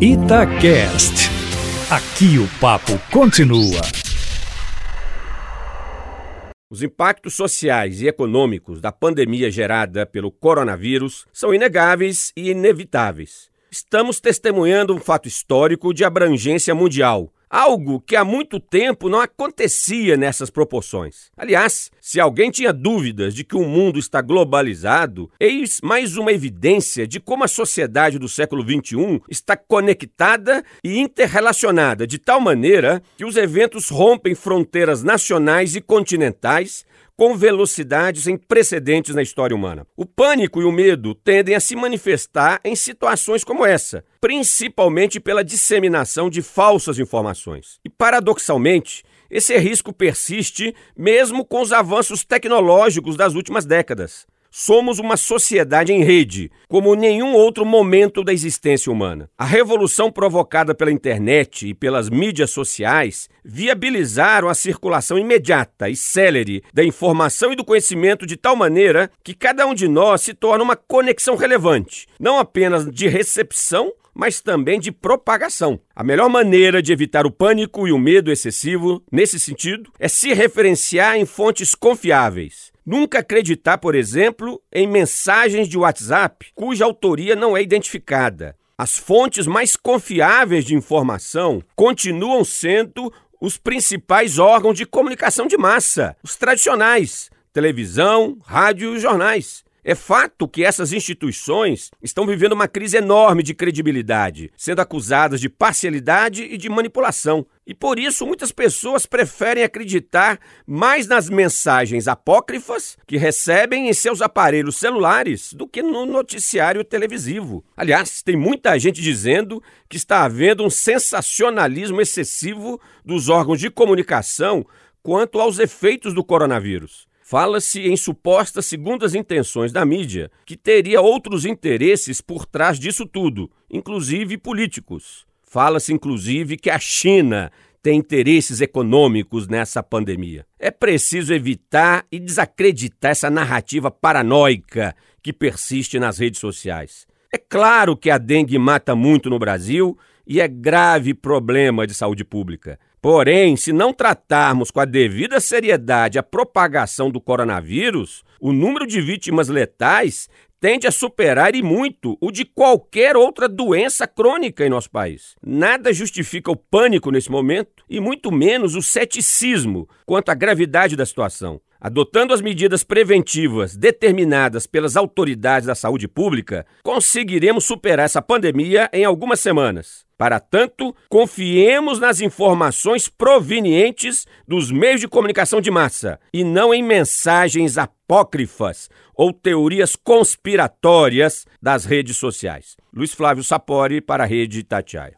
Itacast. Aqui o papo continua. Os impactos sociais e econômicos da pandemia gerada pelo coronavírus são inegáveis e inevitáveis. Estamos testemunhando um fato histórico de abrangência mundial, algo que há muito tempo não acontecia nessas proporções. Aliás, se alguém tinha dúvidas de que o mundo está globalizado, eis mais uma evidência de como a sociedade do século XXI está conectada e interrelacionada de tal maneira que os eventos rompem fronteiras nacionais e continentais com velocidades sem precedentes na história humana. O pânico e o medo tendem a se manifestar em situações como essa, principalmente pela disseminação de falsas informações. E, paradoxalmente, esse risco persiste mesmo com os avanços tecnológicos das últimas décadas. Somos uma sociedade em rede, como nenhum outro momento da existência humana. A revolução provocada pela internet e pelas mídias sociais viabilizaram a circulação imediata e célere da informação e do conhecimento de tal maneira que cada um de nós se torna uma conexão relevante, não apenas de recepção, mas também de propagação. A melhor maneira de evitar o pânico e o medo excessivo, nesse sentido, é se referenciar em fontes confiáveis. Nunca acreditar, por exemplo, em mensagens de WhatsApp cuja autoria não é identificada. As fontes mais confiáveis de informação continuam sendo os principais órgãos de comunicação de massa, os tradicionais: televisão, rádio e jornais. É fato que essas instituições estão vivendo uma crise enorme de credibilidade, sendo acusadas de parcialidade e de manipulação. E por isso muitas pessoas preferem acreditar mais nas mensagens apócrifas que recebem em seus aparelhos celulares do que no noticiário televisivo. Aliás, tem muita gente dizendo que está havendo um sensacionalismo excessivo dos órgãos de comunicação quanto aos efeitos do coronavírus. Fala-se em supostas segundas intenções da mídia, que teria outros interesses por trás disso tudo, inclusive políticos. Fala-se inclusive que a China tem interesses econômicos nessa pandemia. É preciso evitar e desacreditar essa narrativa paranoica que persiste nas redes sociais. É claro que a dengue mata muito no Brasil e é grave problema de saúde pública. Porém, se não tratarmos com a devida seriedade a propagação do coronavírus, o número de vítimas letais tende a superar e muito o de qualquer outra doença crônica em nosso país. Nada justifica o pânico nesse momento e muito menos o ceticismo quanto à gravidade da situação. Adotando as medidas preventivas determinadas pelas autoridades da saúde pública, conseguiremos superar essa pandemia em algumas semanas. Para tanto, confiemos nas informações provenientes dos meios de comunicação de massa e não em mensagens apócrifas ou teorias conspiratórias das redes sociais. Luiz Flávio Sapori para a Rede Tatiaia.